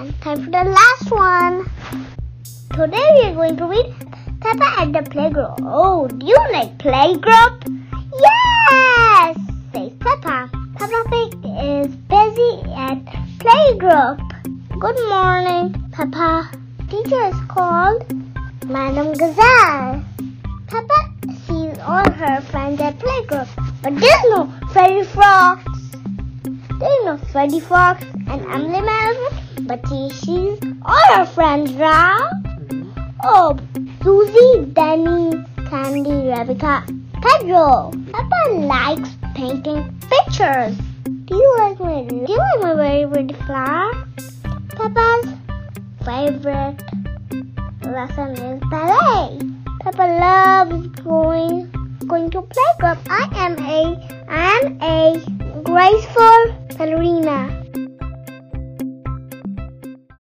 time for the last one. Today we are going to read Peppa at the Playgroup. Oh, do you like Playgroup? Yes, says Peppa. Peppa Pig is busy at Playgroup. Good morning, Peppa. Teacher is called Madame Gazelle. Peppa sees all her friends at Playgroup, but there's no Freddy Fox. There's no Freddy Fox and Emily Melvin, but she sees all her friends around. Oh, Suzy, Danny, Candy, Rebecca, Pedro. Peppa likes painting pictures. Do you like my Do you like my pretty flower? Peppa's favorite lesson is ballet. Peppa loves going going to playgroup. I am a I am a graceful ballerina.